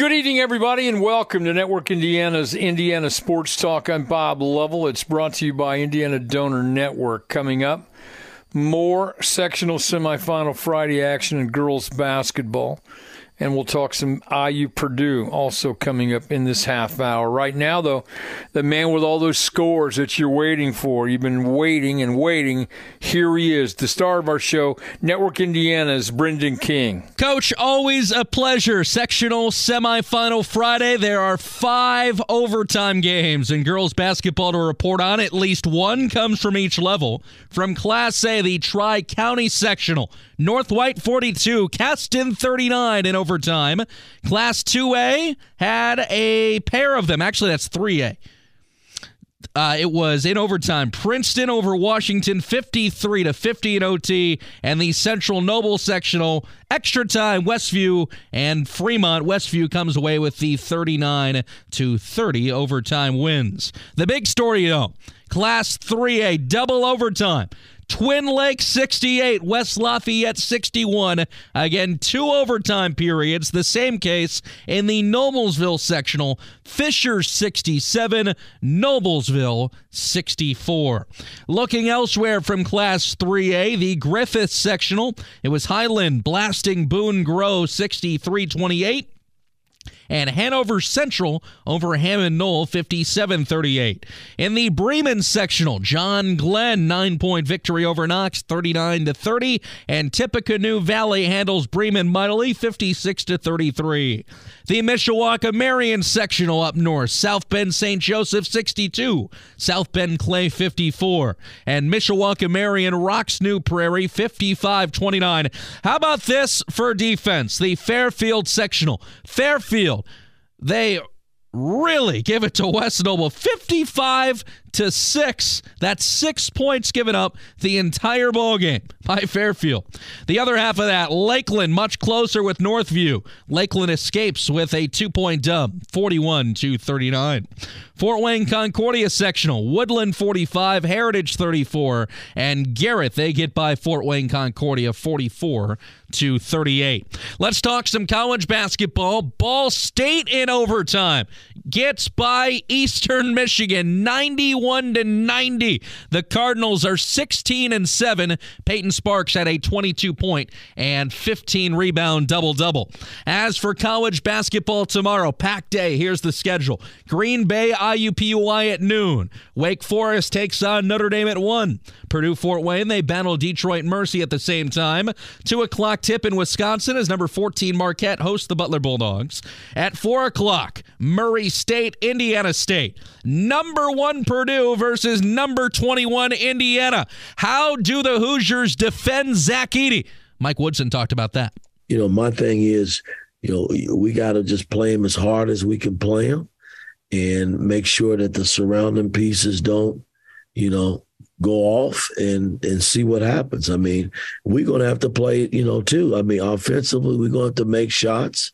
Good evening, everybody, and welcome to Network Indiana's Indiana Sports Talk. I'm Bob Lovell. It's brought to you by Indiana Donor Network. Coming up, more sectional semifinal Friday action in girls basketball and we'll talk some IU Purdue also coming up in this half hour. Right now, though, the man with all those scores that you're waiting for, you've been waiting and waiting. Here he is, the star of our show, Network Indiana's Brendan King. Coach, always a pleasure. Sectional semifinal Friday. There are five overtime games in girls basketball to report on. At least one comes from each level. From Class A, the Tri County sectional. North White 42, Caston 39 in overtime. Class 2A had a pair of them. Actually, that's 3A. Uh, it was in overtime. Princeton over Washington, 53 to 50 in OT, and the Central Noble sectional extra time. Westview and Fremont. Westview comes away with the 39 to 30 overtime wins. The big story, though, Class 3A double overtime. Twin Lake 68, West Lafayette 61. Again, two overtime periods. The same case in the Noblesville sectional. Fisher 67, Noblesville 64. Looking elsewhere from Class 3A, the Griffith sectional. It was Highland blasting Boone Grove 63 28 and Hanover Central over Hammond Noll 57 38. In the Bremen sectional, John Glenn, nine point victory over Knox 39 30, and Tippecanoe Valley handles Bremen mightily 56 33. The Mishawaka Marion sectional up north, South Bend St. Joseph 62, South Bend Clay 54, and Mishawaka Marion rocks New Prairie 55 29. How about this for defense? The Fairfield sectional. Fairfield they really give it to West Noble. 55 to 6. That's 6 points given up the entire ball game by Fairfield. The other half of that, Lakeland much closer with Northview. Lakeland escapes with a 2-point dub, 41 to 39. Fort Wayne Concordia sectional, Woodland 45, Heritage 34, and Garrett they get by Fort Wayne Concordia 44 to 38. Let's talk some college basketball. Ball State in overtime gets by Eastern Michigan 91 to 90. The Cardinals are 16 and 7. Peyton Sparks had a 22 point and 15 rebound double double. As for college basketball tomorrow, pack day, here's the schedule. Green Bay IUPUI at noon. Wake Forest takes on Notre Dame at 1. Purdue Fort Wayne, they battle Detroit Mercy at the same time. 2 o'clock tip in Wisconsin as number 14 Marquette hosts the Butler Bulldogs. At 4 o'clock, Murray State, Indiana State. Number 1 Purdue versus number 21 Indiana. How do the Hoosiers defend Zach Edey? Mike Woodson talked about that. You know, my thing is, you know, we got to just play them as hard as we can play them and make sure that the surrounding pieces don't, you know, go off and and see what happens. I mean, we're going to have to play, you know, too. I mean, offensively, we're going to have to make shots.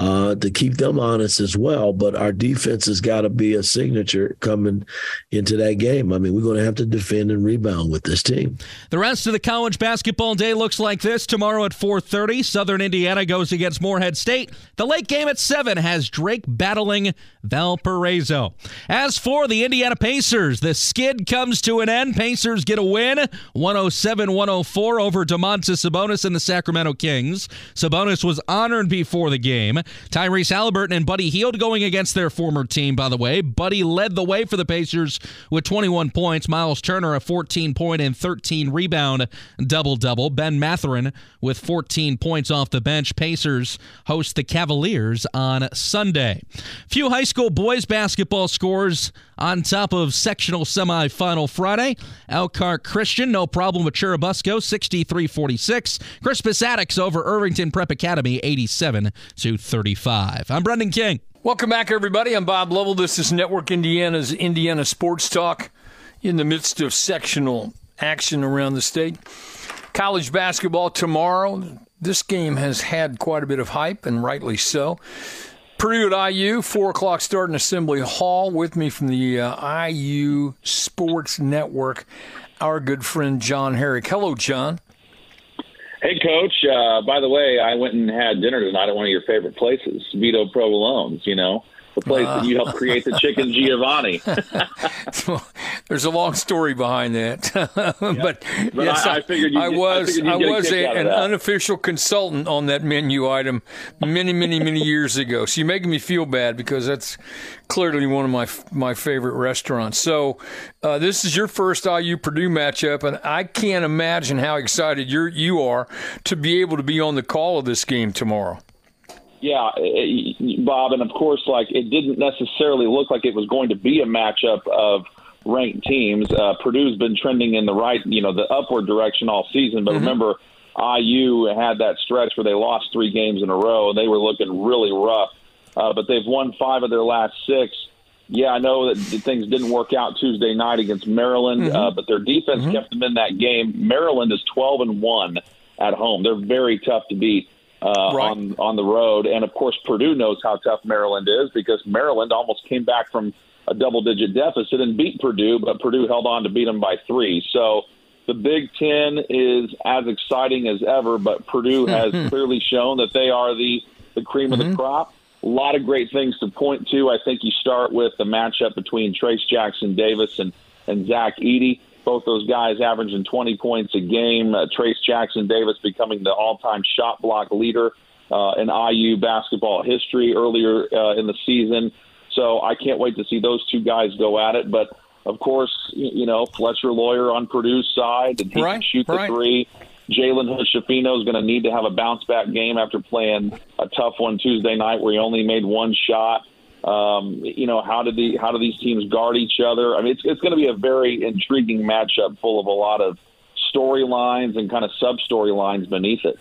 Uh, to keep them honest as well. But our defense has got to be a signature coming into that game. I mean, we're going to have to defend and rebound with this team. The rest of the college basketball day looks like this. Tomorrow at 4:30, Southern Indiana goes against Morehead State. The late game at 7 has Drake battling Valparaiso. As for the Indiana Pacers, the skid comes to an end. Pacers get a win, 107-104 over Domantas Sabonis and the Sacramento Kings. Sabonis was honored before the game. Tyrese Haliburton and Buddy Hield going against their former team, by the way. Buddy led the way for the Pacers with 21 points. Miles Turner, a 14 point and 13 rebound double double. Ben Mathurin with 14 points off the bench. Pacers host the Cavaliers on Sunday. Few high school boys basketball scores on top of sectional semifinal Friday. Elkhart Christian, no problem with Churubusco, 63 46. Crispus Attucks over Irvington Prep Academy, 87 to 35. I'm Brendan King. Welcome back, everybody. I'm Bob Lovell. This is Network Indiana's Indiana Sports Talk in the midst of sectional action around the state. College basketball tomorrow. This game has had quite a bit of hype, and rightly so. Purdue at IU, 4 o'clock start in Assembly Hall. With me from the uh, IU Sports Network, our good friend John Herrick. Hello, John. Hey, Coach. Uh, by the way, I went and had dinner tonight at one of your favorite places, Vito Provolone's, you know the place uh, that you helped create the chicken Giovanni. There's a long story behind that, but, but yes, I, I, figured I was I, I was a, an unofficial consultant on that menu item many many many years ago. So you're making me feel bad because that's clearly one of my my favorite restaurants. So uh, this is your first IU Purdue matchup, and I can't imagine how excited you you are to be able to be on the call of this game tomorrow. Yeah, Bob, and of course, like it didn't necessarily look like it was going to be a matchup of ranked teams. Uh, Purdue's been trending in the right, you know, the upward direction all season. But mm-hmm. remember, IU had that stretch where they lost three games in a row, and they were looking really rough. Uh, but they've won five of their last six. Yeah, I know that things didn't work out Tuesday night against Maryland, mm-hmm. uh, but their defense mm-hmm. kept them in that game. Maryland is twelve and one at home. They're very tough to beat uh, right. on on the road. And of course, Purdue knows how tough Maryland is because Maryland almost came back from a double digit deficit and beat Purdue, but Purdue held on to beat them by three. So the Big Ten is as exciting as ever, but Purdue has clearly shown that they are the the cream mm-hmm. of the mm-hmm. crop. A lot of great things to point to. I think you start with the matchup between Trayce Jackson Davis and and Zach Edey both those guys averaging 20 points a game. Uh, Trayce Jackson Davis becoming the all-time shot block leader uh, in IU basketball history earlier uh, in the season. So I can't wait to see those two guys go at it. But of course, you know Fletcher Loyer on Purdue's side, and he right, can shoot the right. three. Jalen Hood-Schifino is going to need to have a bounce back game after playing a tough one Tuesday night where he only made one shot. Um, you know, how do the how do these teams guard each other? I mean, it's it's going to be a very intriguing matchup, full of a lot of storylines and kind of sub storylines beneath it.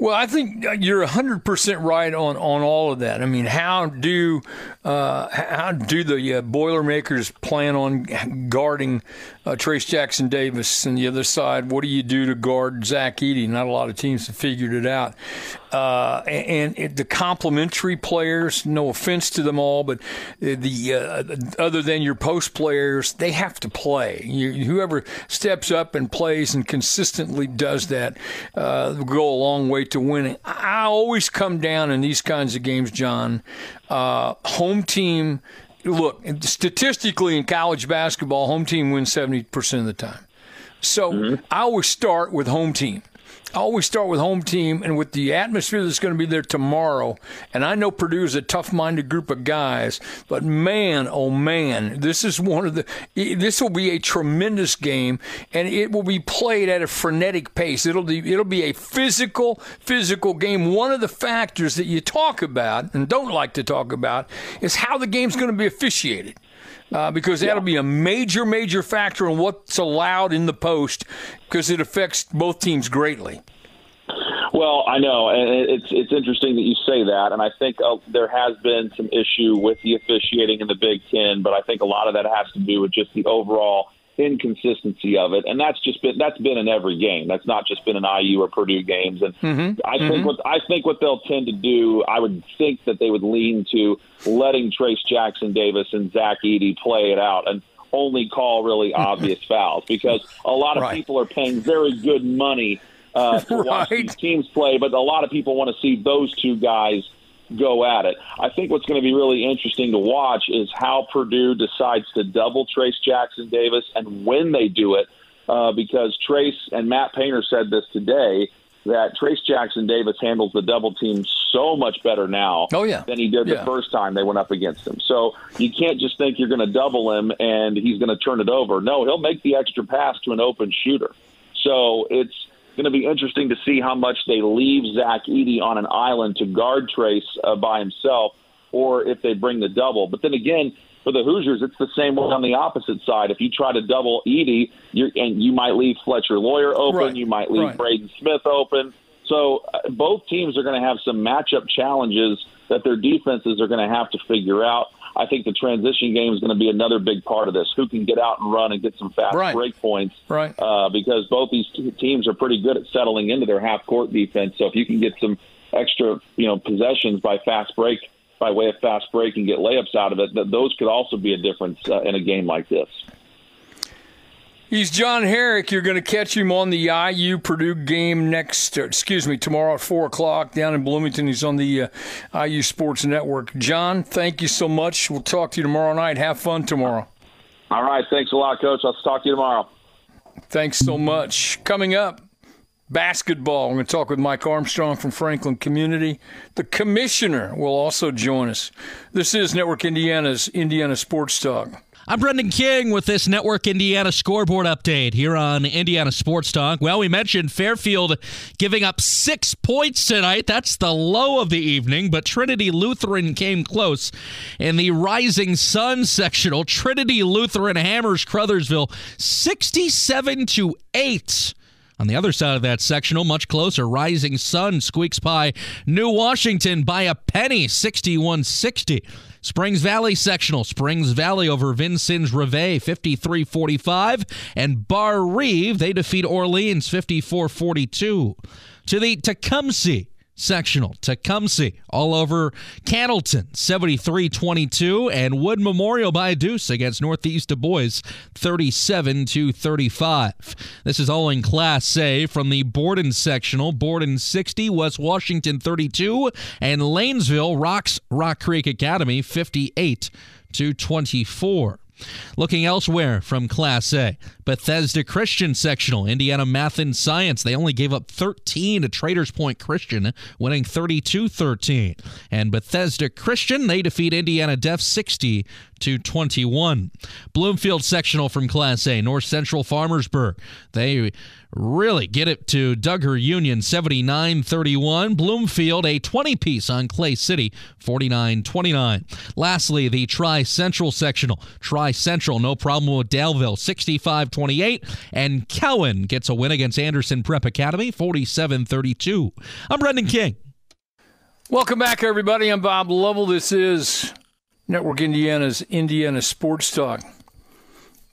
Well, I think you're 100% right on, on all of that. I mean, how do uh, how do the uh, Boilermakers plan on guarding uh, Trayce Jackson Davis and the other side? What do you do to guard Zach Edey? Not a lot of teams have figured it out. Uh, and, and the complementary players, no offense to them all, but the uh, other than your post players, they have to play. You, whoever steps up and plays and consistently does that uh, will go a long way to winning. I always come down in these kinds of games, John. Uh, home team, look, statistically in college basketball, home team wins 70% of the time. So mm-hmm. I always start with home team. I always start with home team and with the atmosphere that's going to be there tomorrow. And I know Purdue is a tough minded group of guys, but man, oh man, this is one of the, this will be a tremendous game and it will be played at a frenetic pace. It'll be, it'll be a physical, physical game. One of the factors that you talk about and don't like to talk about is how the game's going to be officiated uh, because that'll be a major, major factor in what's allowed in the post because it affects both teams greatly. Well, I know, and it's it's interesting that you say that, and I think uh, there has been some issue with the officiating in the Big Ten, but I think a lot of that has to do with just the overall inconsistency of it, and that's just been that's been in every game. That's not just been in IU or Purdue games. And mm-hmm. I think mm-hmm. what I think what they'll tend to do, I would think that they would lean to letting Trayce Jackson Davis and Zach Edey play it out and only call really obvious fouls because a lot of right. people are paying very good money uh, to right. watch these teams play, but a lot of people want to see those two guys go at it. I think what's going to be really interesting to watch is how Purdue decides to double Trayce Jackson Davis and when they do it, uh, because Trayce and Matt Painter said this today that Trayce Jackson Davis handles the double team so much better now oh, yeah. than he did yeah. the first time they went up against him. So you can't just think you're going to double him and he's going to turn it over. No, he'll make the extra pass to an open shooter. So it's going to be interesting to see how much they leave Zach Edey on an island to guard Trayce uh, by himself, or if they bring the double. But then again, for the Hoosiers, it's the same way on the opposite side. If you try to double Edey, you're, and you might leave Fletcher Loyer open, right. you might leave right. Braden Smith open. So uh, both teams are going to have some matchup challenges that their defenses are going to have to figure out. I think the transition game is going to be another big part of this. Who can get out and run and get some fast right. break points? Right. Uh, because both these teams are pretty good at settling into their half court defense. So if you can get some extra, you know, possessions by fast break, by way of fast break, and get layups out of it, that those could also be a difference uh, in a game like this. He's John Herrick. You're going to catch him on the IU Purdue game next, excuse me, tomorrow at 4 o'clock down in Bloomington. He's on the uh, IU Sports Network. John, thank you so much. We'll talk to you tomorrow night. Have fun tomorrow. All right. Thanks a lot, Coach. I'll talk to you tomorrow. Thanks so much. Coming up, basketball. I'm going to talk with Mike Armstrong from Franklin Community. The commissioner will also join us. This is Network Indiana's Indiana Sports Talk. I'm Brendan King with this Network Indiana scoreboard update here on Indiana Sports Talk. Well, we mentioned Fairfield giving up six points tonight. That's the low of the evening, but Trinity Lutheran came close in the Rising Sun sectional. Trinity Lutheran hammers Crothersville 67 to 8. On the other side of that sectional, much closer, Rising Sun squeaks by New Washington by a penny, 61 60. Springs Valley sectional. Springs Valley over Vincennes Reveille 53 45. And Barr-Reeve, they defeat Orleans 54 42. To the Tecumseh sectional. Tecumseh all over Cannelton, 73 22, and Wood Memorial by a deuce against Northeast Dubois, 37 35. This is all in Class A from the Borden sectional. Borden 60, West Washington 32, and Lanesville rocks Rock Creek Academy 58 24. Looking elsewhere from Class A, Bethesda Christian Sectional, Indiana Math and Science. They only gave up 13 to Traders Point Christian, winning 32 13. And Bethesda Christian, they defeat Indiana Deaf 60 to 21. Bloomfield Sectional from Class A, North Central Farmersburg. They really get it to Dugger Union 79 31. Bloomfield, a 20 piece on Clay City 49 29. Lastly, the Tri Central sectional. Tri Central, no problem with Daleville 65 28. And Cowan gets a win against Anderson Prep Academy 47 32. I'm Brendan King. Welcome back, everybody. I'm Bob Lovell. This is Network Indiana's Indiana Sports Talk.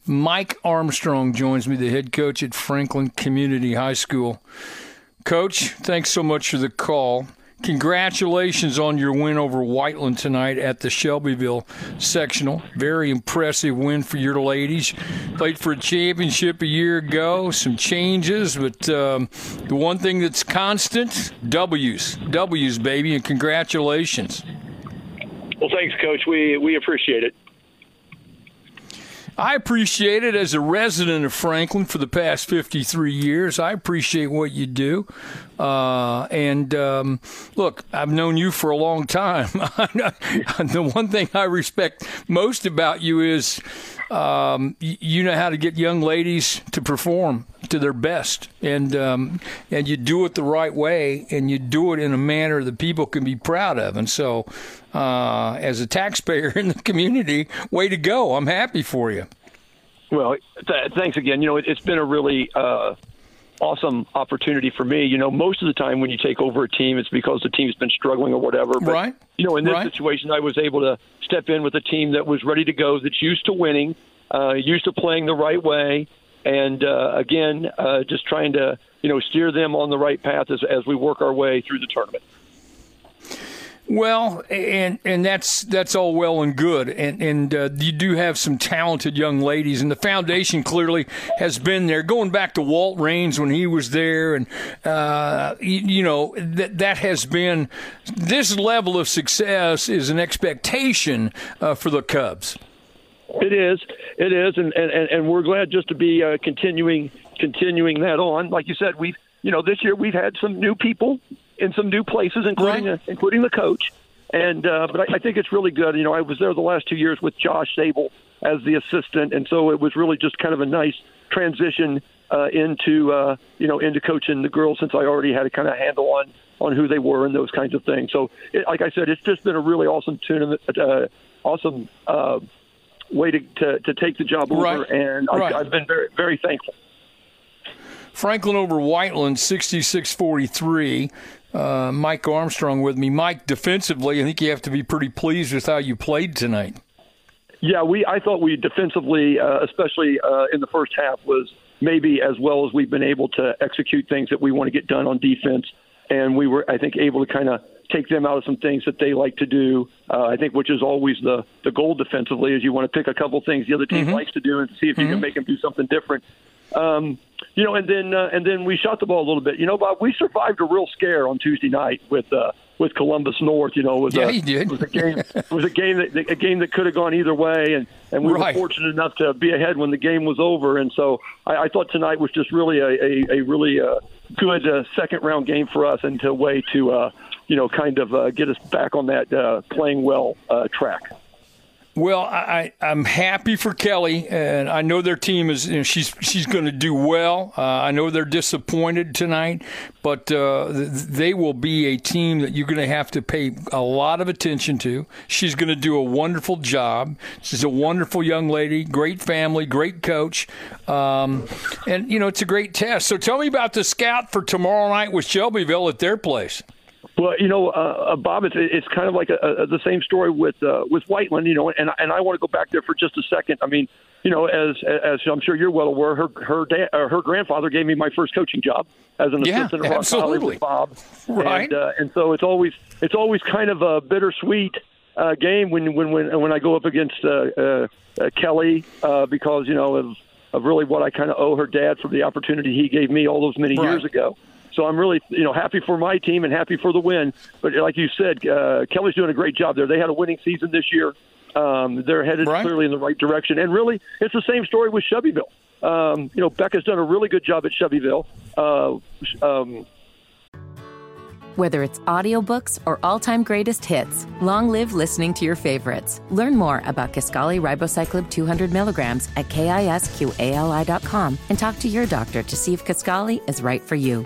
Mike Armstrong joins me, the head coach at Franklin Community High School. Coach, thanks so much for the call. Congratulations on your win over Whiteland tonight at the Shelbyville sectional. Very impressive win for your ladies. Played for a championship a year ago. Some changes, but um, the one thing that's constant W's. W's, baby, and congratulations. Well, thanks, Coach. We, we appreciate it. I appreciate it as a resident of Franklin for the past 53 years. I appreciate what you do. Uh, and um, look, I've known you for a long time. the one thing I respect most about you is um, you know how to get young ladies to perform to their best, and um, and you do it the right way, and you do it in a manner that people can be proud of. And so, uh, as a taxpayer in the community, way to go! I'm happy for you. Well, th- thanks again. You know, it, has been a really uh, awesome opportunity for me. You know, most of the time when you take over a team, it's because the team's been struggling or whatever. But, right. You know, in this right. situation, I was able to step in with a team that was ready to go, that's used to winning, uh, used to playing the right way, and uh, again, uh, just trying to you know steer them on the right path as as we work our way through the tournament. Well, and and that's that's all well and good, and and uh, you do have some talented young ladies, and the foundation clearly has been there, going back to Walt Raines when he was there, and uh, you, you, know that that has been this level of success is an expectation uh, for the Cubs. It is, it is, and and, and we're glad just to be uh, continuing continuing that on. Like you said, we've you know this year we've had some new people in some new places, including right. uh, including the coach. And uh, but I, I think it's really good. You know, I was there the last two years with Josh Sable as the assistant, and so it was really just kind of a nice transition uh, into uh, you know into coaching the girls since I already had a kind of handle on on who they were and those kinds of things. So, it, like I said, it's just been a really awesome tournament, uh, awesome uh, way to, to to take the job over, right. and. I've, I've been very very thankful. Franklin over Whiteland, 66 43 uh, Mike Armstrong with me. Mike, defensively, I think you have to be pretty pleased with how you played tonight. Yeah, we. I thought we defensively, uh, especially uh, in the first half, was maybe as well as we've been able to execute things that we want to get done on defense, and we were, I think, able to kind of take them out of some things that they like to do. Uh, I think, which is always the the goal defensively, is you want to pick a couple things the other team mm-hmm. likes to do and see if you mm-hmm. can make them do something different. Um, you know, and then uh, and then we shot the ball a little bit. You know, Bob, we survived a real scare on Tuesday night with uh, with Columbus North. You know, was yeah, a, he did. Was a game. it was a game that a game that could have gone either way, and and we right. were fortunate enough to be ahead when the game was over. And so I, I thought tonight was just really a a, a really uh, good uh, second round game for us, and a way to uh, you know kind of uh, get us back on that uh, playing well uh, track. Well, I, I'm happy for Kelly, and I know their team is. You know, she's she's going to do well. Uh, I know they're disappointed tonight, but uh, they will be a team that you're going to have to pay a lot of attention to. She's going to do a wonderful job. She's a wonderful young lady, great family, great coach, um, and you know it's a great test. So tell me about the scout for tomorrow night with Shelbyville at their place. Well, you know, uh, uh, Bob, it's, it's kind of like a, a, the same story with uh, with Whiteland, you know, and and I want to go back there for just a second. I mean, you know, as as I'm sure you're well aware, her her dad, uh, her grandfather gave me my first coaching job as an yeah, assistant at Rock. Valley with Bob, right? And, uh, and so it's always it's always kind of a bittersweet uh, game when when when when I go up against uh, uh, uh, Kelly uh, because you know of of really what I kind of owe her dad for the opportunity he gave me all those many right. years ago. So I'm really, you know, happy for my team and happy for the win. But like you said, uh, Kelly's doing a great job there. They had a winning season this year. Um, they're headed right. clearly in the right direction. And really, it's the same story with Shelbyville. Um, you know, Becca's done a really good job at Shelbyville. Uh, um, whether it's audiobooks or all-time greatest hits, long live listening to your favorites. Learn more about Kisqali Ribociclib 200 milligrams at kisqali.com and talk to your doctor to see if Kisqali is right for you.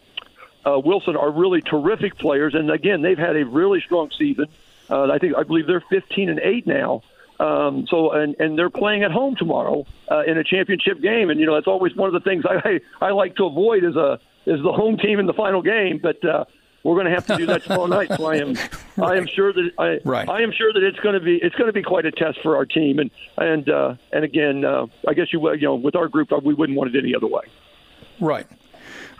uh, Wilson are really terrific players, and again, they've had a really strong season. Uh, I think I believe they're 15 and eight now. Um, so and and they're playing at home tomorrow uh, in a championship game, and you know that's always one of the things I I, like to avoid is a is the home team in the final game, but. Uh, we're going to have to do that tomorrow night. So I am, right. I am sure that I, right. I am sure that it's going to be, it's going to be quite a test for our team. And and uh, and again, uh, I guess you, you know, with our group, we wouldn't want it any other way. Right.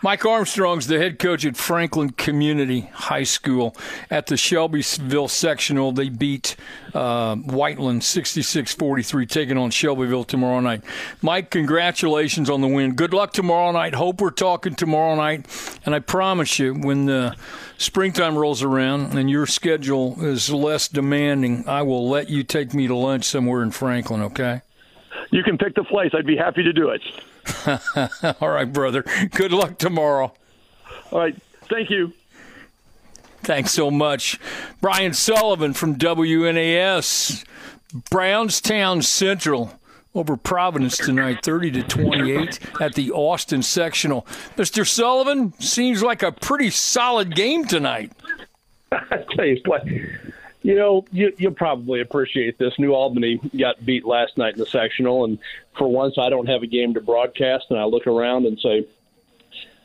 Mike Armstrong's the head coach at Franklin Community High School. At the Shelbyville sectional, they beat uh, Whiteland 66 43, taking on Shelbyville tomorrow night. Mike, congratulations on the win. Good luck tomorrow night. Hope we're talking tomorrow night. And I promise you, when the springtime rolls around and your schedule is less demanding, I will let you take me to lunch somewhere in Franklin, okay? You can pick the place. I'd be happy to do it. All right, brother. Good luck tomorrow. All right. Thank you. Thanks so much. Brian Sullivan from WNAS, Brownstown Central over Providence tonight, 30 to 28 at the Austin sectional. Mr. Sullivan, seems like a pretty solid game tonight. I tell you what, you know, you, you'll probably appreciate this. New Albany got beat last night in the sectional, and for once, I don't have a game to broadcast, and I look around and say,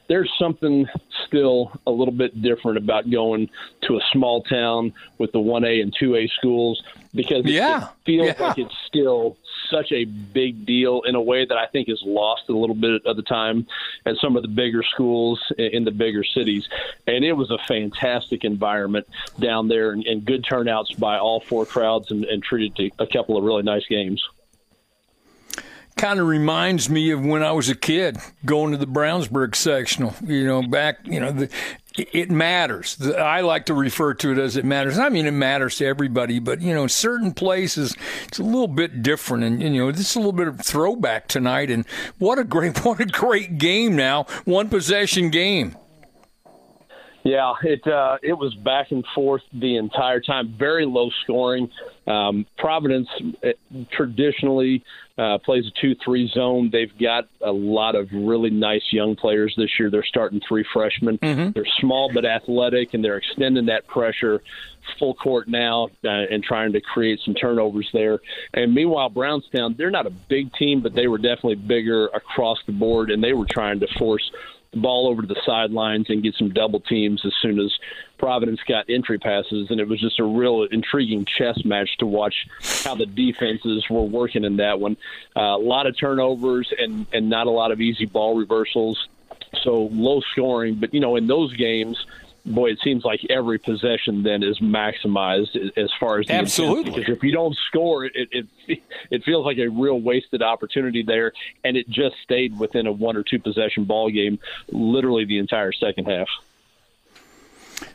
there's something still a little bit different about going to a small town with the 1A and 2A schools because yeah. it feels yeah. like it's still such a big deal in a way that I think is lost a little bit of the time at some of the bigger schools in the bigger cities. And it was a fantastic environment down there and, and good turnouts by all four crowds and, and treated to a couple of really nice games kind of reminds me of when I was a kid going to the Brownsburg sectional. You know, back, you know, the, it matters. I like to refer to it as it matters. I mean, it matters to everybody, but you know, in certain places it's a little bit different. And you know, this is a little bit of throwback tonight. And what a great, what a great game! Now, one possession game. Yeah, it uh, it was back and forth the entire time. Very low scoring. Um, Providence uh, traditionally uh, plays a two-three zone. They've got a lot of really nice young players this year. They're starting three freshmen. Mm-hmm. They're small but athletic, and they're extending that pressure full court now uh, and trying to create some turnovers there. And meanwhile, Brownstown, they're not a big team, but they were definitely bigger across the board, and they were trying to force the ball over to the sidelines and get some double teams as soon as Providence got entry passes, and it was just a real intriguing chess match to watch how the defenses were working in that one. Uh, a lot of turnovers and and not a lot of easy ball reversals, so low scoring. But you know, in those games, boy, it seems like every possession then is maximized as far as the absolutely. Because if you don't score, it, it it feels like a real wasted opportunity there, and it just stayed within a one or two possession ball game, literally the entire second half.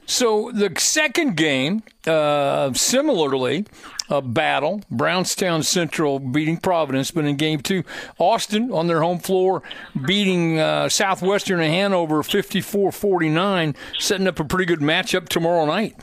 So the second game, uh, similarly, a battle. Brownstown Central beating Providence, but in game two, Austin on their home floor beating uh, Southwestern and Hanover 54 49, setting up a pretty good matchup tomorrow night.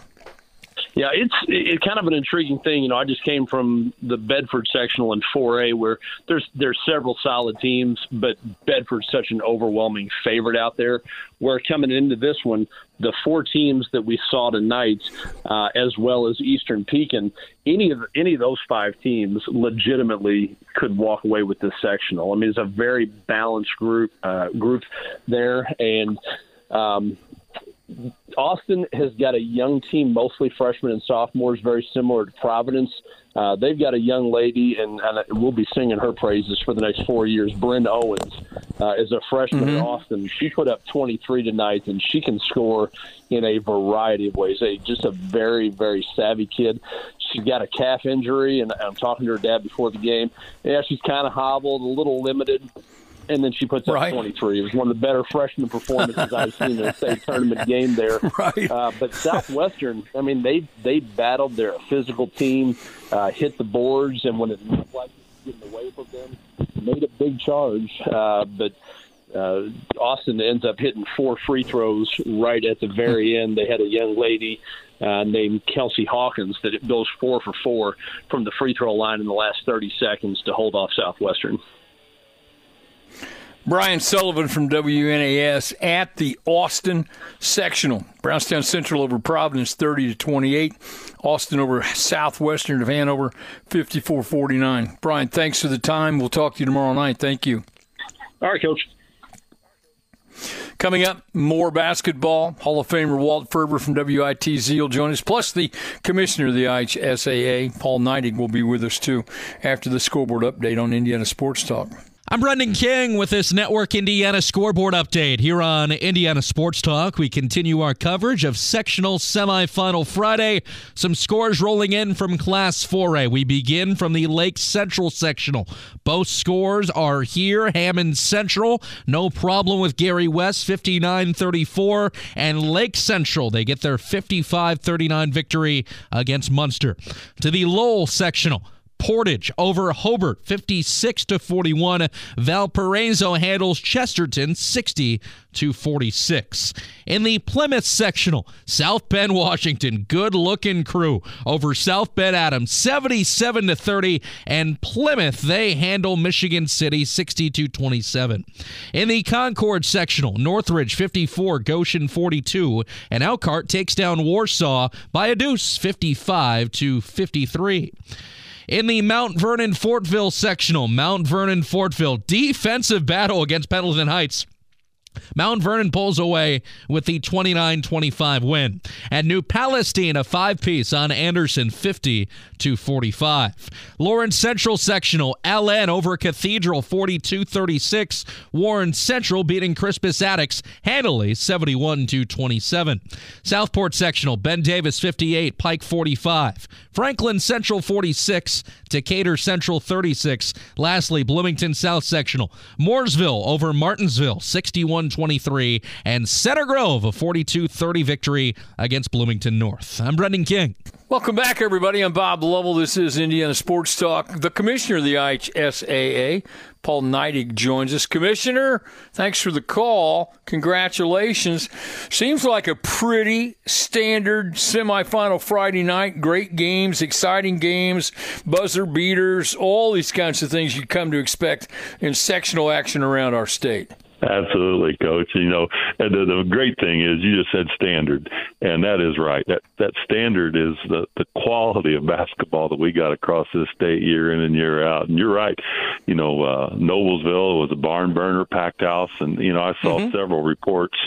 Yeah, it's it's kind of an intriguing thing. You know, I just came from the Bedford sectional in 4A, where there's there's several solid teams, but Bedford's such an overwhelming favorite out there. Where coming into this one, the four teams that we saw tonight, uh, as well as Eastern Pekin, any of any of those five teams legitimately could walk away with this sectional. I mean, it's a very balanced group uh, group there, and um, Austin has got a young team, mostly freshmen and sophomores, very similar to Providence. Uh, they've got a young lady, and, and we'll be singing her praises for the next four years. Bryn Owens uh, is a freshman mm-hmm. in Austin. She put up 23 tonight, and she can score in a variety of ways. A, just a very, very savvy kid. She's got a calf injury, and I'm talking to her dad before the game. Yeah, she's kind of hobbled, a little limited and then she puts up right. 23. It was one of the better freshman performances I've seen in a state tournament game there. Right. Uh, but Southwestern, I mean, they they battled. They're a physical team, uh, hit the boards, and when it looked like it was getting away from them, made a big charge. Uh, but uh, Austin ends up hitting four free throws right at the very end. They had a young lady uh, named Kelsey Hawkins that it goes four for four from the free throw line in the last 30 seconds to hold off Southwestern. Brian Sullivan from WNAS at the Austin sectional. Brownstown Central over Providence 30 to 28. Austin over Southwestern of Hanover 54 49. Brian, thanks for the time. We'll talk to you tomorrow night. Thank you. All right, Coach. Coming up, more basketball. Hall of Famer Walt Ferber from WITZ will join us, plus the commissioner of the IHSAA, Paul Neidig, will be with us too after the scoreboard update on Indiana Sports Talk. I'm Brendan King with this Network Indiana scoreboard update here on Indiana Sports Talk. We continue our coverage of sectional semifinal Friday. Some scores rolling in from Class 4A. We begin from the Lake Central sectional. Both scores are here. Hammond Central, no problem with Gary West, 59 34. And Lake Central, they get their 55 39 victory against Munster. To the Lowell sectional. Portage over Hobart 56 to 41. Valparaiso handles Chesterton 60 to 46. In the Plymouth sectional, South Bend, Washington, good looking crew over South Bend Adams 77 to 30 and Plymouth they handle Michigan City 60 to 27. In the Concord sectional, Northridge 54, Goshen 42 and Elkhart takes down Warsaw by a deuce 55 to 53. In the Mount Vernon Fortville sectional, Mount Vernon Fortville defensive battle against Pendleton Heights. Mount Vernon pulls away with the 29 25 win. And New Palestine, a five piece on Anderson, 50 to 45. Lawrence Central Sectional, LN over Cathedral, 42 36. Warren Central beating Crispus Attucks handily, 71 to 27. Southport Sectional, Ben Davis, 58. Pike, 45. Franklin Central, 46. Decatur Central, 36. Lastly, Bloomington South Sectional, Mooresville over Martinsville, 61 23, and Center Grove a 42 30 victory against Bloomington North. I'm Brendan King. Welcome back, everybody. I'm Bob Lovell. This is Indiana Sports Talk. The commissioner of the IHSAA, Paul Neidig, joins us. Commissioner, thanks for the call. Congratulations. Seems like a pretty standard semifinal Friday night. Great games, exciting games, buzzer beaters, all these kinds of things you come to expect in sectional action around our state. Absolutely, coach. You know, and the, the great thing is you just said standard, and that is right. That that standard is the the quality of basketball that we got across this state year in and year out. And you're right. You know, uh, Noblesville was a barn burner, packed house, and you know I saw mm-hmm. several reports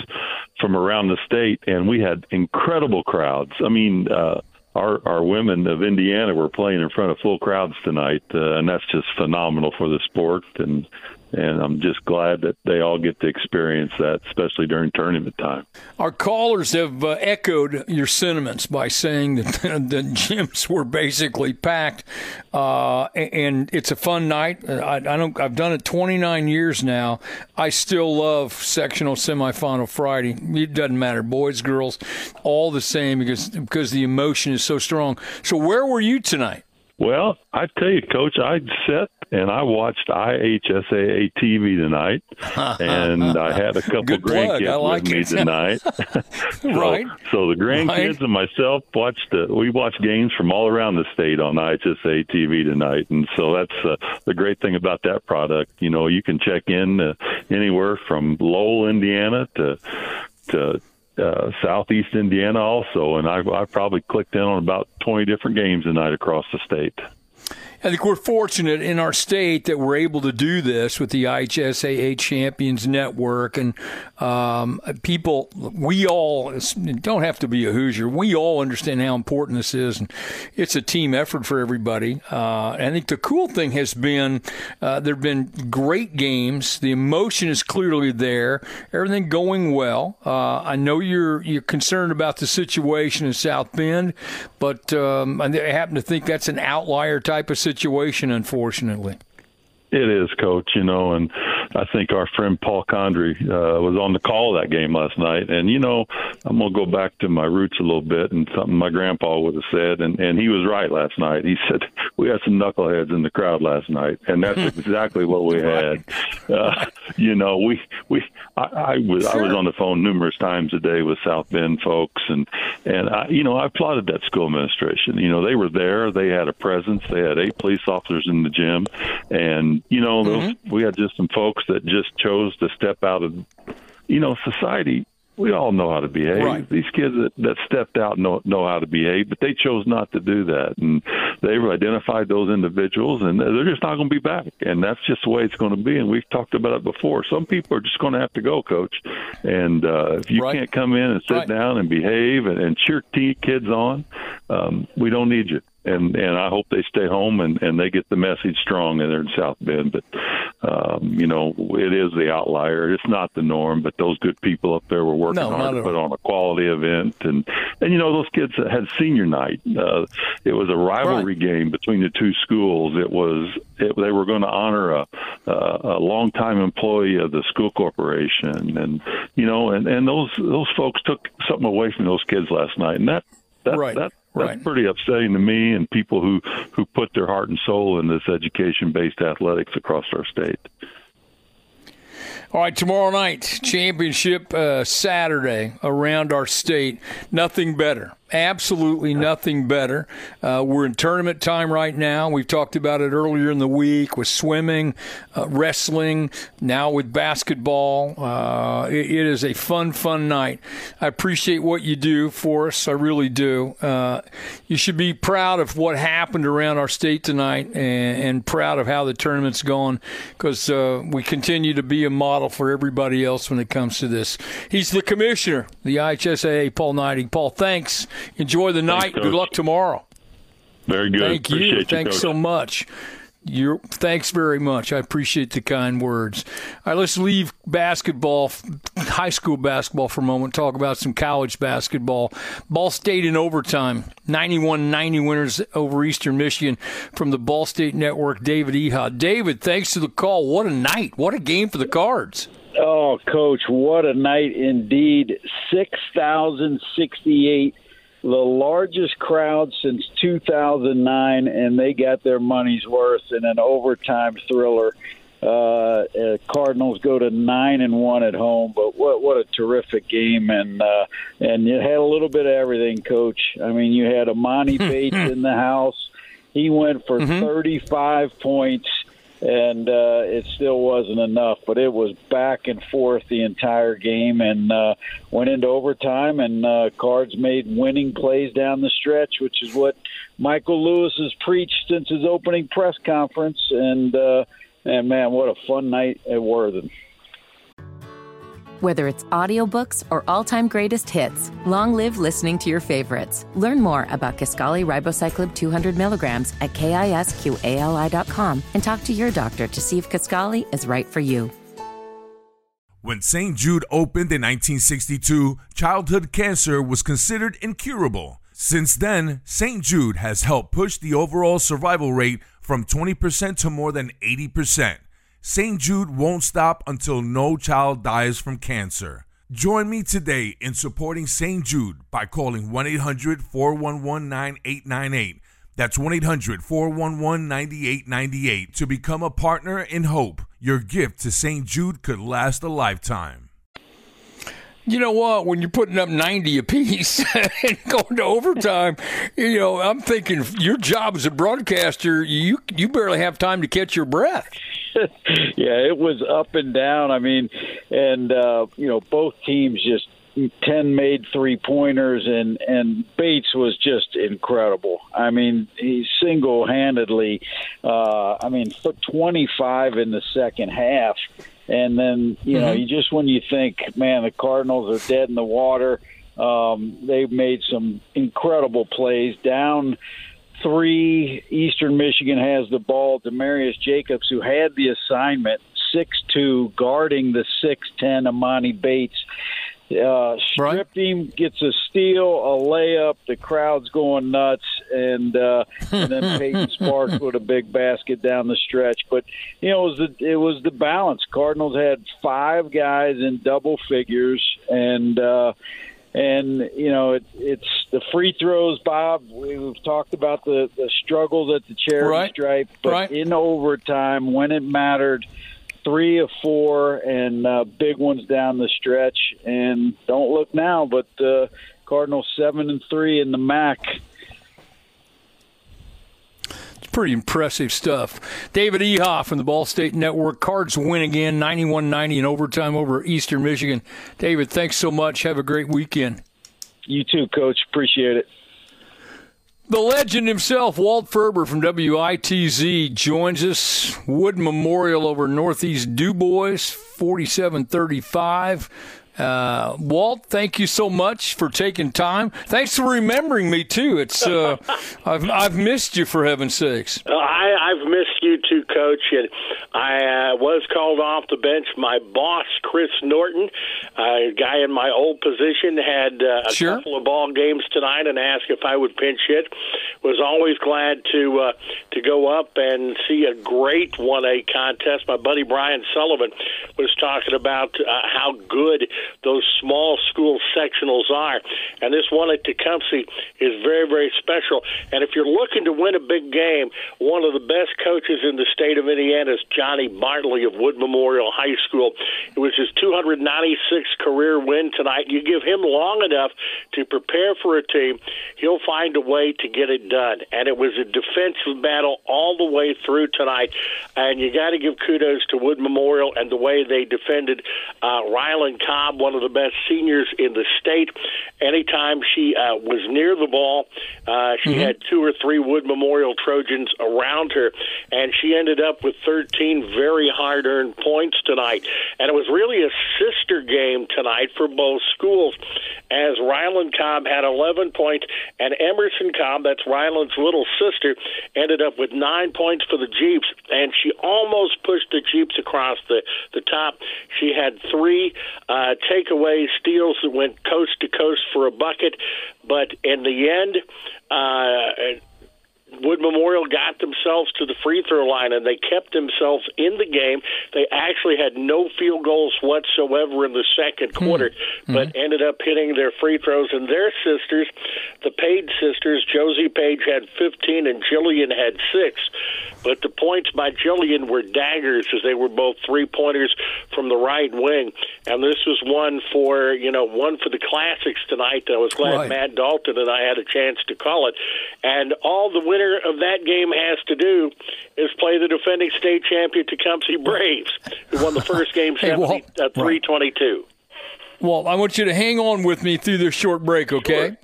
from around the state, and we had incredible crowds. I mean. uh our our women of Indiana were playing in front of full crowds tonight, uh, and that's just phenomenal for the sport. And and I'm just glad that they all get to experience that, especially during tournament time. Our callers have uh, echoed your sentiments by saying that the gyms were basically packed, uh, and it's a fun night. I, I, don't. I've done it 29 years now. I still love sectional semifinal Friday. It doesn't matter, boys, girls, all the same because because the emotion is so strong. So where were you tonight? Well, I tell you, Coach, I sat and I watched IHSAA TV tonight, and I had a couple grandkids like with me tonight. so, right. So the grandkids right. and myself watched. Uh, we watched games from all around the state on IHSAA TV tonight, and so that's uh, the great thing about that product. You know, you can check in uh, anywhere from Lowell, Indiana, to to uh, southeast Indiana also, and I, I probably clicked in on about 20 different games tonight across the state. I think we're fortunate in our state that we're able to do this with the IHSAA Champions Network. And um, people, we all don't have to be a Hoosier. We all understand how important this is. And it's a team effort for everybody. Uh, I think the cool thing has been uh, there have been great games. The emotion is clearly there. Everything going well. Uh, I know you're you're concerned about the situation in South Bend, but um, I happen to think that's an outlier type of situation situation, unfortunately. It is, coach. You know, and I think our friend Paul Condry uh, was on the call that game last night. And you know, I'm gonna go back to my roots a little bit and something my grandpa would have said, and and he was right last night. He said we had some knuckleheads in the crowd last night, and that's exactly what we had. Uh, you know, we we I, I was sure. I was on the phone numerous times a day with South Bend folks, and and I, you know I applauded that school administration. You know, they were there, they had a presence, they had eight police officers in the gym, and you know, those, mm-hmm. we had just some folks that just chose to step out of, you know, society. We all know how to behave. Right. These kids that, that stepped out know know how to behave, but they chose not to do that, and they've identified those individuals, and they're just not going to be back. And that's just the way it's going to be. And we've talked about it before. Some people are just going to have to go, coach. And uh, if you right. can't come in and sit right. down and behave and, and cheer t- kids on, um, we don't need you and and I hope they stay home and and they get the message strong in there in South Bend. But um, you know, it is the outlier. It's not the norm. But those good people up there were working no, hard to put on a quality event, and and you know those kids had senior night. Uh, it was a rivalry right. game between the two schools. It was it, they were going to honor a a, a longtime employee of the school corporation, and you know, and and those those folks took something away from those kids last night, and that that right. that That's Right. pretty upsetting to me and people who who put their heart and soul in this education-based athletics across our state. All right, tomorrow night, championship uh, Saturday around our state. Nothing better. Absolutely nothing better. Uh, we're in tournament time right now. We've talked about it earlier in the week with swimming, uh, wrestling, now with basketball. Uh, it, it is a fun, fun night. I appreciate what you do for us. I really do. Uh, you should be proud of what happened around our state tonight and, and proud of how the tournament's gone because uh, we continue to be a model for everybody else when it comes to this. He's the commissioner, the IHSAA, Paul Neidig. Paul, thanks. Enjoy the night. Good luck tomorrow. Very good. Thank you. Appreciate you, Thanks Coach. so much. You're, thanks very much. I appreciate the kind words. All right, let's leave basketball, high school basketball for a moment, talk about some college basketball. Ball State in overtime, 91 90 winners over Eastern Michigan from the Ball State Network, David Ehad. David, thanks to the call. What a night. What a game for the Cards. Oh, coach, what a night indeed. 6,068, the largest crowd since 2009, and they got their money's worth in an overtime thriller. Uh, uh, Cardinals go to nine and one at home, but what what a terrific game and uh, and you had a little bit of everything, Coach. I mean, you had Emoni Bates in the house. He went for 35 points and uh, it still wasn't enough. But it was back and forth the entire game, and uh, went into overtime. And uh, Cards made winning plays down the stretch, which is what Michael Lewis has preached since his opening press conference. And uh, and man, what a fun night at Worthen. Whether it's audiobooks or all-time greatest hits, long live listening to your favorites. Learn more about Kisqali Ribociclib 200 milligrams at kisqali.com and talk to your doctor to see if Kisqali is right for you. When St. Jude opened in 1962, childhood cancer was considered incurable. Since then, St. Jude has helped push the overall survival rate from 20% to more than 80%. St. Jude won't stop until no child dies from cancer. Join me today in supporting St. Jude by calling 1 800 411 9898. That's 1 800 411 9898 to become a partner in hope. Your gift to St. Jude could last a lifetime. You know what? When you're putting up 90 apiece and going to overtime, you know, I'm thinking your job as a broadcaster, you you barely have time to catch your breath. yeah, it was up and down. I mean, and uh, you know, both teams just ten made three pointers, and and Bates was just incredible. I mean, he single handedly. Uh, I mean, twenty five in the second half, and then you know, you just when you think, man, the Cardinals are dead in the water. Um, they've made some incredible plays down three. Eastern Michigan has the ball. Demarius Jacobs, who had the assignment, six two, guarding the six ten Emoni Bates. Uh, stripped him, gets a steal, a layup. The crowd's going nuts, and uh, and then Peyton Sparks with a big basket down the stretch. But you know, it was the it was the balance. Cardinals had five guys in double figures, and uh, and you know it, it's the free throws. Bob, we've talked about the the struggles at the charity Right. stripe, but Right. in overtime when it mattered three of four and uh, big ones down the stretch. And don't look now, but uh, Cardinals seven and three in the MAC. It's pretty impressive stuff. David Ehoff from the Ball State Network. Cards win again, 91 90 in overtime over Eastern Michigan. David, thanks so much. Have a great weekend. You too, Coach. Appreciate it. The legend himself, Walt Ferber from WITZ, joins us. Wood Memorial over Northeast Dubois, 47 35. Uh, Walt, thank you so much for taking time. Thanks for remembering me too. It's uh, I've I've missed you for heaven's sakes. Uh, I, I've missed you too, Coach. And I uh, was called off the bench. My boss, Chris Norton, a guy in my old position, had uh, a Sure. couple of ball games tonight and asked if I would pinch hit. Was always glad to uh, to go up and see a great 1A contest. My buddy Brian Sullivan was talking about uh, how good those small school sectionals are, and this one at Tecumseh is very very special. And if you're looking to win a big game, one of the best coaches in the state of Indiana is Johnny Bartley of Wood Memorial High School. It was his 296th career win tonight. You give him long enough to prepare for a team, he'll find a way to get it done. And it was a defensive battle all the way through tonight. And you got to give kudos to Wood Memorial and the way they defended uh, Rylan Cobb, one of the best seniors in the state. Anytime she uh, was near the ball, uh, she had two or three Wood Memorial Trojans around her, and she ended up with 13 very hard earned points tonight. And it was really a sister game tonight for both schools, as Ryland Cobb had 11 points, and Emerson Cobb, that's Ryland's little sister, ended up with nine points for the Jeeps, and she almost pushed the Jeeps across the, the top. She had three uh, takeaway steals that went coast to coast for a bucket, but in the end, uh, Wood Memorial got themselves to the free throw line and they kept themselves in the game. They actually had no field goals whatsoever in the second hmm. quarter, but hmm. ended up hitting their free throws. And their sisters, the Page sisters, Josie Page had 15 and Jillian had six. But the points by Jillian were daggers as they were both three pointers from the right wing. And this was one for, you know, one for the classics tonight. I was glad Right. Matt Dalton and I had a chance to call it. And all the winner of that game has to do is play the defending state champion Tecumseh Braves, who won the first game Hey, 70, Walt. uh, 322. Well, I want you to hang on with me through this short break, okay?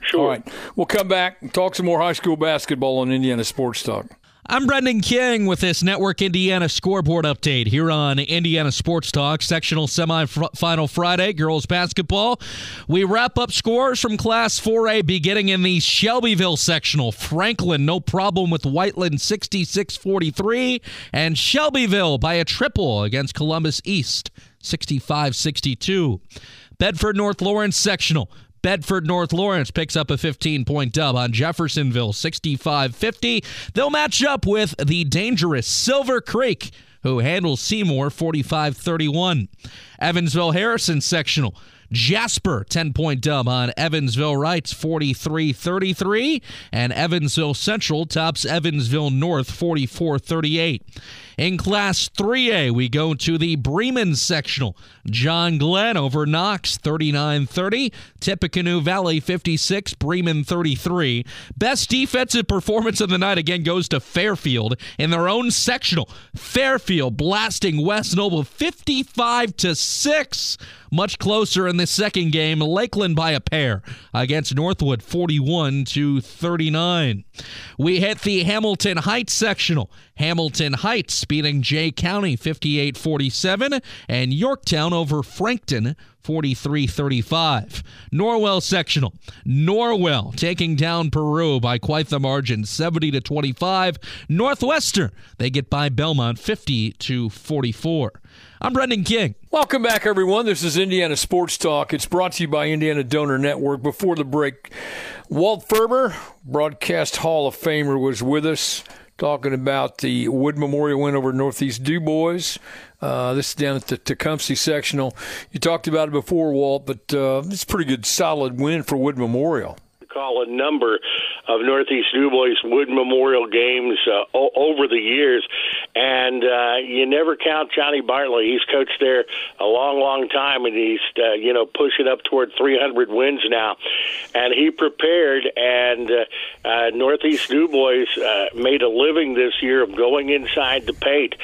Sure. All right. We'll come back and talk some more high school basketball on Indiana Sports Talk. I'm Brendan King with this Network Indiana scoreboard update here on Indiana Sports Talk, sectional semifinal Friday, girls basketball. We wrap up scores from Class 4A beginning in the Shelbyville sectional. Franklin, no problem with Whiteland 66 43, and Shelbyville by a triple against Columbus East 65 62. Bedford North Lawrence sectional. Bedford North Lawrence picks up a 15 point dub on Jeffersonville 65 50. They'll match up with the dangerous Silver Creek, who handles Seymour 45 31. Evansville Harrison sectional. Jasper 10 point dub on Evansville Rights 43 33. And Evansville Central tops Evansville North 44 38. In Class 3A, we go to the Bremen sectional. John Glenn over Knox 39 30. Tippecanoe Valley 56, Bremen 33. Best defensive performance of the night again goes to Fairfield in their own sectional. Fairfield blasting West Noble 55 to 6. Much closer in the second game, Lakeland by a pair against Northwood 41 to 39. We hit the Hamilton Heights sectional. Hamilton Heights beating Jay County 58 47, and Yorktown over Frankton 43 35. Norwell sectional. Norwell taking down Peru by quite the margin 70 to 25. Northwestern, they get by Belmont 50 to 44. I'm Brendan King. Welcome back, everyone. This is Indiana Sports Talk. It's brought to you by Indiana Donor Network. Before the break, Walt Ferber, broadcast Hall of Famer, was with us talking about the Wood Memorial win over Northeast Dubois. Uh, this is down at the Tecumseh sectional. You talked about it before, Walt, but uh, it's a pretty good, solid win for Wood Memorial. call a number of Northeast Dubois Wood Memorial games uh, o- over the years, and uh, you never count Johnny Bartley. He's coached there a long, long time, and he's uh, you know pushing up toward 300 wins now. And he prepared, and uh, uh, Northeast Dubois uh, made a living this year of going inside the paint,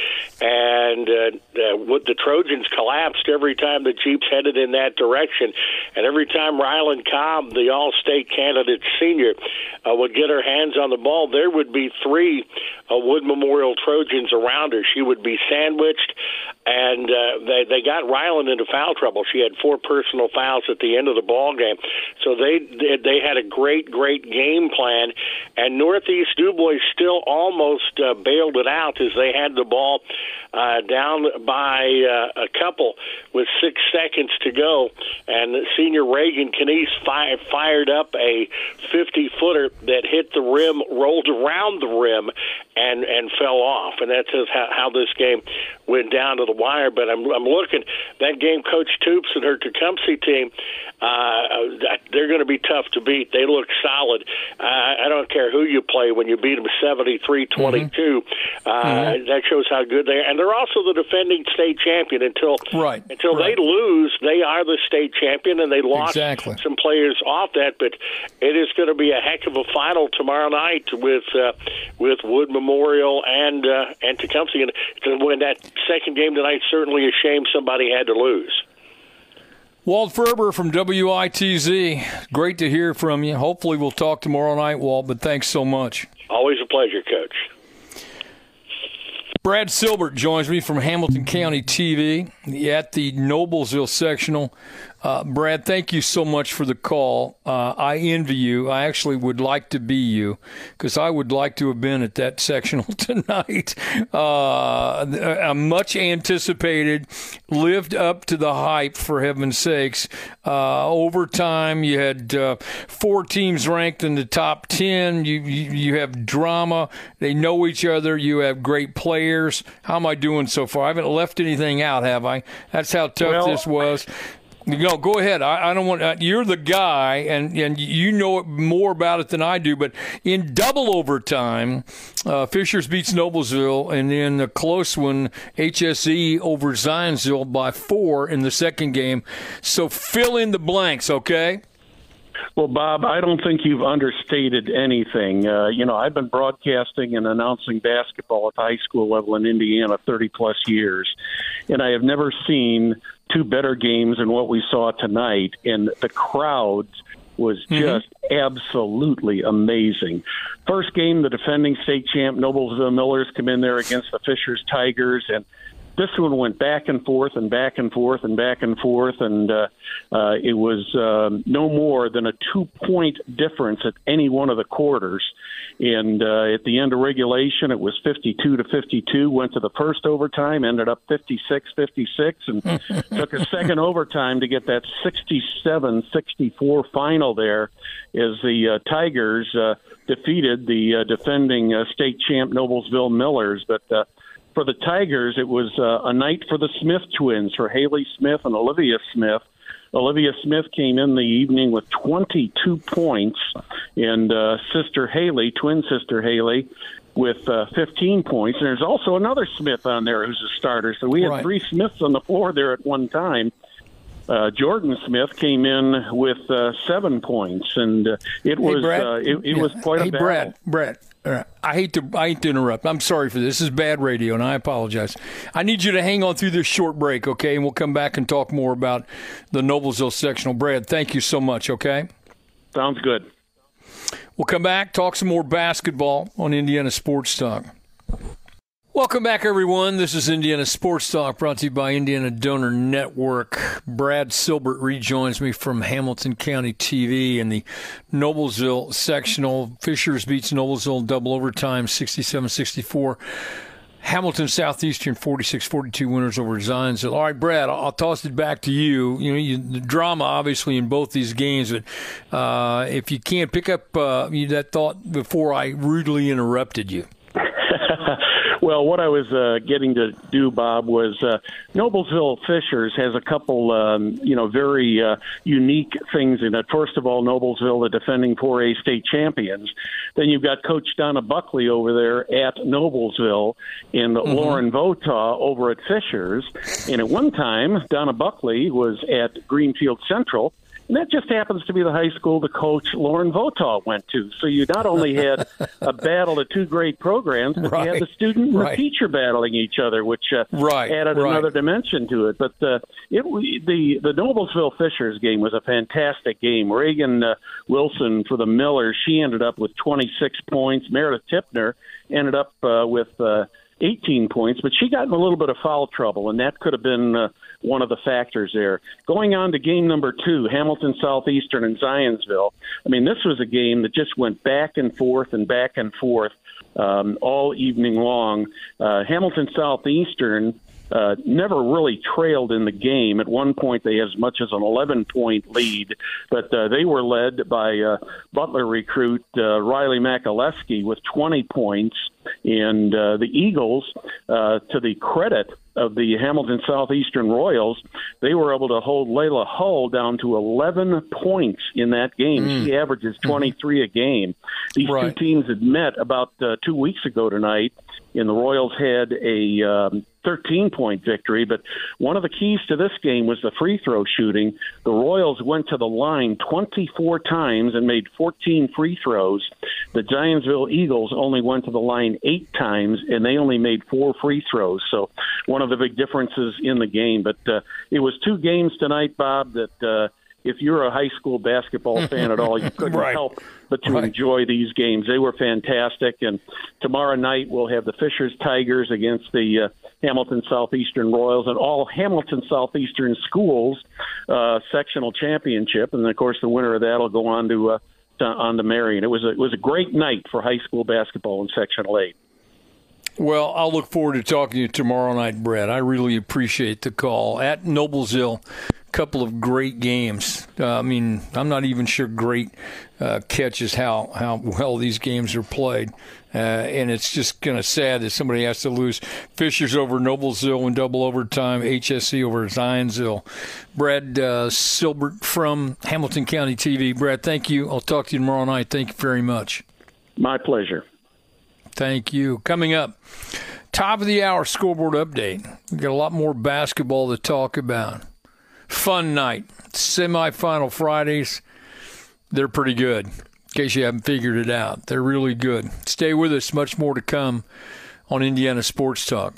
and uh, uh, the Trojans collapsed every time the Jeeps headed in that direction, and every time Ryland Cobb, the All-State candidate senior, uh, would get her hands on the ball, there would be three uh, Wood Memorial Trojans around her. She would be sandwiched and uh, they they got Ryland into foul trouble. She had four personal fouls at the end of the ball game, so they they had a great great game plan. And Northeast Dubois still almost uh, bailed it out as they had the ball uh, down by uh, a couple with six seconds to go, and senior Reagan Canese fi- fired up a 50 footer that hit the rim, rolled around the rim, and and fell off. And that's just how, how this game went down to the wire. But I'm I'm looking that game. Coach Toops and her Tecumseh team, uh, they're going to be tough to beat. They look solid. Uh, I don't care who you play when you beat them 73-22. Mm-hmm. Uh, mm-hmm. That shows how good they are. And they're also the defending state champion until right. until right. they lose. They are the state champion, and they lost exactly. some players off that. But it is going to be a heck of a final tomorrow night with uh, with Wood Memorial and uh, and Tecumseh. And to win that second game tonight, certainly a shame somebody had to lose. Walt Ferber from WITZ. Great to hear from you. Hopefully, we'll talk tomorrow night, Walt, but thanks so much. Always a pleasure, Coach. Brad Silbert joins me from Hamilton County TV at the Noblesville sectional. Uh, Brad, thank you so much for the call. Uh, I envy you. I actually would like to be you because I would like to have been at that sectional tonight. Uh, much anticipated, lived up to the hype for heaven's sakes. Uh, overtime, you had uh, four teams ranked in the top ten. You, you you have drama. They know each other. You have great players. How am I doing so far? I haven't left anything out, have I? That's how tough well, this was. No, go ahead. I, I don't want. Uh, you're the guy, and and you know more about it than I do. But in double overtime, uh, Fishers beats Noblesville, and then a close one, HSE over Zionsville by four in the second game. So fill in the blanks, okay? Well, Bob, I don't think you've understated anything. Uh, you know, I've been broadcasting and announcing basketball at the high school level in Indiana 30 plus years, and I have never seen two better games than what we saw tonight. And the crowds was mm-hmm. just mm-hmm. absolutely amazing. First game, the defending state champ Noblesville Millers come in there against the Fishers Tigers, and this one went back and forth and back and forth and back and forth, and uh, uh, it was um, no more than a two point difference at any one of the quarters. And uh, at the end of regulation, it was 52 to 52. Went to the first overtime, ended up 56 56, and took a second overtime to get that 67 64 final there as the uh, Tigers uh, defeated the uh, defending uh, state champ Noblesville Millers. But uh, for the Tigers, it was uh, a night for the Smith twins, for Haley Smith and Olivia Smith. Olivia Smith came in the evening with 22 points, and uh, sister Haley, twin sister Haley, with uh, 15 points. And there's also another Smith on there who's a starter. So we had right. three Smiths on the floor there at one time. Uh, Jordan Smith came in with uh, seven points, and uh, it was hey, uh, it, it yeah. was quite hey, a battle. Brett, Brett, uh, I hate to I hate to interrupt. I'm sorry for this. This is bad radio, and I apologize. I need you to hang on through this short break, okay? And we'll come back and talk more about the Noblesville sectional. Brad, thank you so much. Okay. Sounds good. We'll come back, talk some more basketball on Indiana Sports Talk. Welcome back, everyone. This is Indiana Sports Talk brought to you by Indiana Donor Network. Brad Silbert rejoins me from Hamilton County TV in the Noblesville sectional. Fishers beats Noblesville double overtime 67 64. Hamilton Southeastern 46-42 winners over Zionsville. All right, Brad, I'll toss it back to you. You know, you, the drama obviously in both these games, but uh, if you can't pick up uh, that thought before I rudely interrupted you. Well, what I was uh, getting to do, Bob, was uh, Noblesville Fishers has a couple, um, you know, very uh, unique things in it. First of all, Noblesville, the defending 4A state champions. Then you've got Coach Donna Buckley over there at Noblesville, and mm-hmm. Lauren Votaw over at Fishers. And at one time, Donna Buckley was at Greenfield Central and that just happens to be the high school the coach Lauren Votaw went to. So you not only had a battle of two great programs, but right. you had the student and right. the teacher battling each other, which uh, right. added another dimension to it. But uh, it the the Noblesville Fishers game was a fantastic game. Reagan uh, Wilson for the Millers, she ended up with 26 points. Meredith Tipner ended up uh, with. Uh, 18 points, but she got in a little bit of foul trouble, and that could have been uh, one of the factors there. Going on to game number two, Hamilton Southeastern and Zionsville. I mean, this was a game that just went back and forth and back and forth um, all evening long. Uh, Hamilton Southeastern uh, never really trailed in the game. At one point, they had as much as an 11 point lead, but uh, they were led by uh, Butler recruit uh, Riley Makalusky with 20 points. And uh, the Eagles, uh, to the credit of the Hamilton Southeastern Royals, they were able to hold Layla Hull down to 11 points in that game. Mm. She averages 23 mm-hmm. a game. These right. two teams had met about uh, two weeks ago tonight, and the Royals had a um, 13 point victory. But one of the keys to this game was the free throw shooting. The Royals went to the line 24 times and made 14 free throws. The Zionsville Eagles only went to the line eight times and they only made four free throws. So one of the big differences in the game. But uh, it was two games tonight, Bob, that. Uh, if you're a high school basketball fan at all, you couldn't right. help but to right. enjoy these games. They were fantastic. And tomorrow night we'll have the Fishers Tigers against the uh, Hamilton Southeastern Royals and all Hamilton Southeastern schools uh, sectional championship. And of course, the winner of that will go on to uh, to, on to Marion. It was a, it was a great night for high school basketball in Sectional Eight. Well, I'll look forward to talking to you tomorrow night, Brett. I really appreciate the call at Noblesville couple of great games. Uh, I mean, I'm not even sure great uh, catches how, how well these games are played. Uh, and it's just kind of sad that somebody has to lose. Fishers over Noblesville in double overtime, HSE over Zionsville. Brad uh, Silbert from Hamilton County TV. Brad, thank you. I'll talk to you tomorrow night. Thank you very much. My pleasure. Thank you. Coming up, top of the hour scoreboard update. We've got a lot more basketball to talk about fun night. Semifinal Fridays, they're pretty good. In case you haven't figured it out, they're really good. Stay with us. Much more to come on Indiana Sports Talk.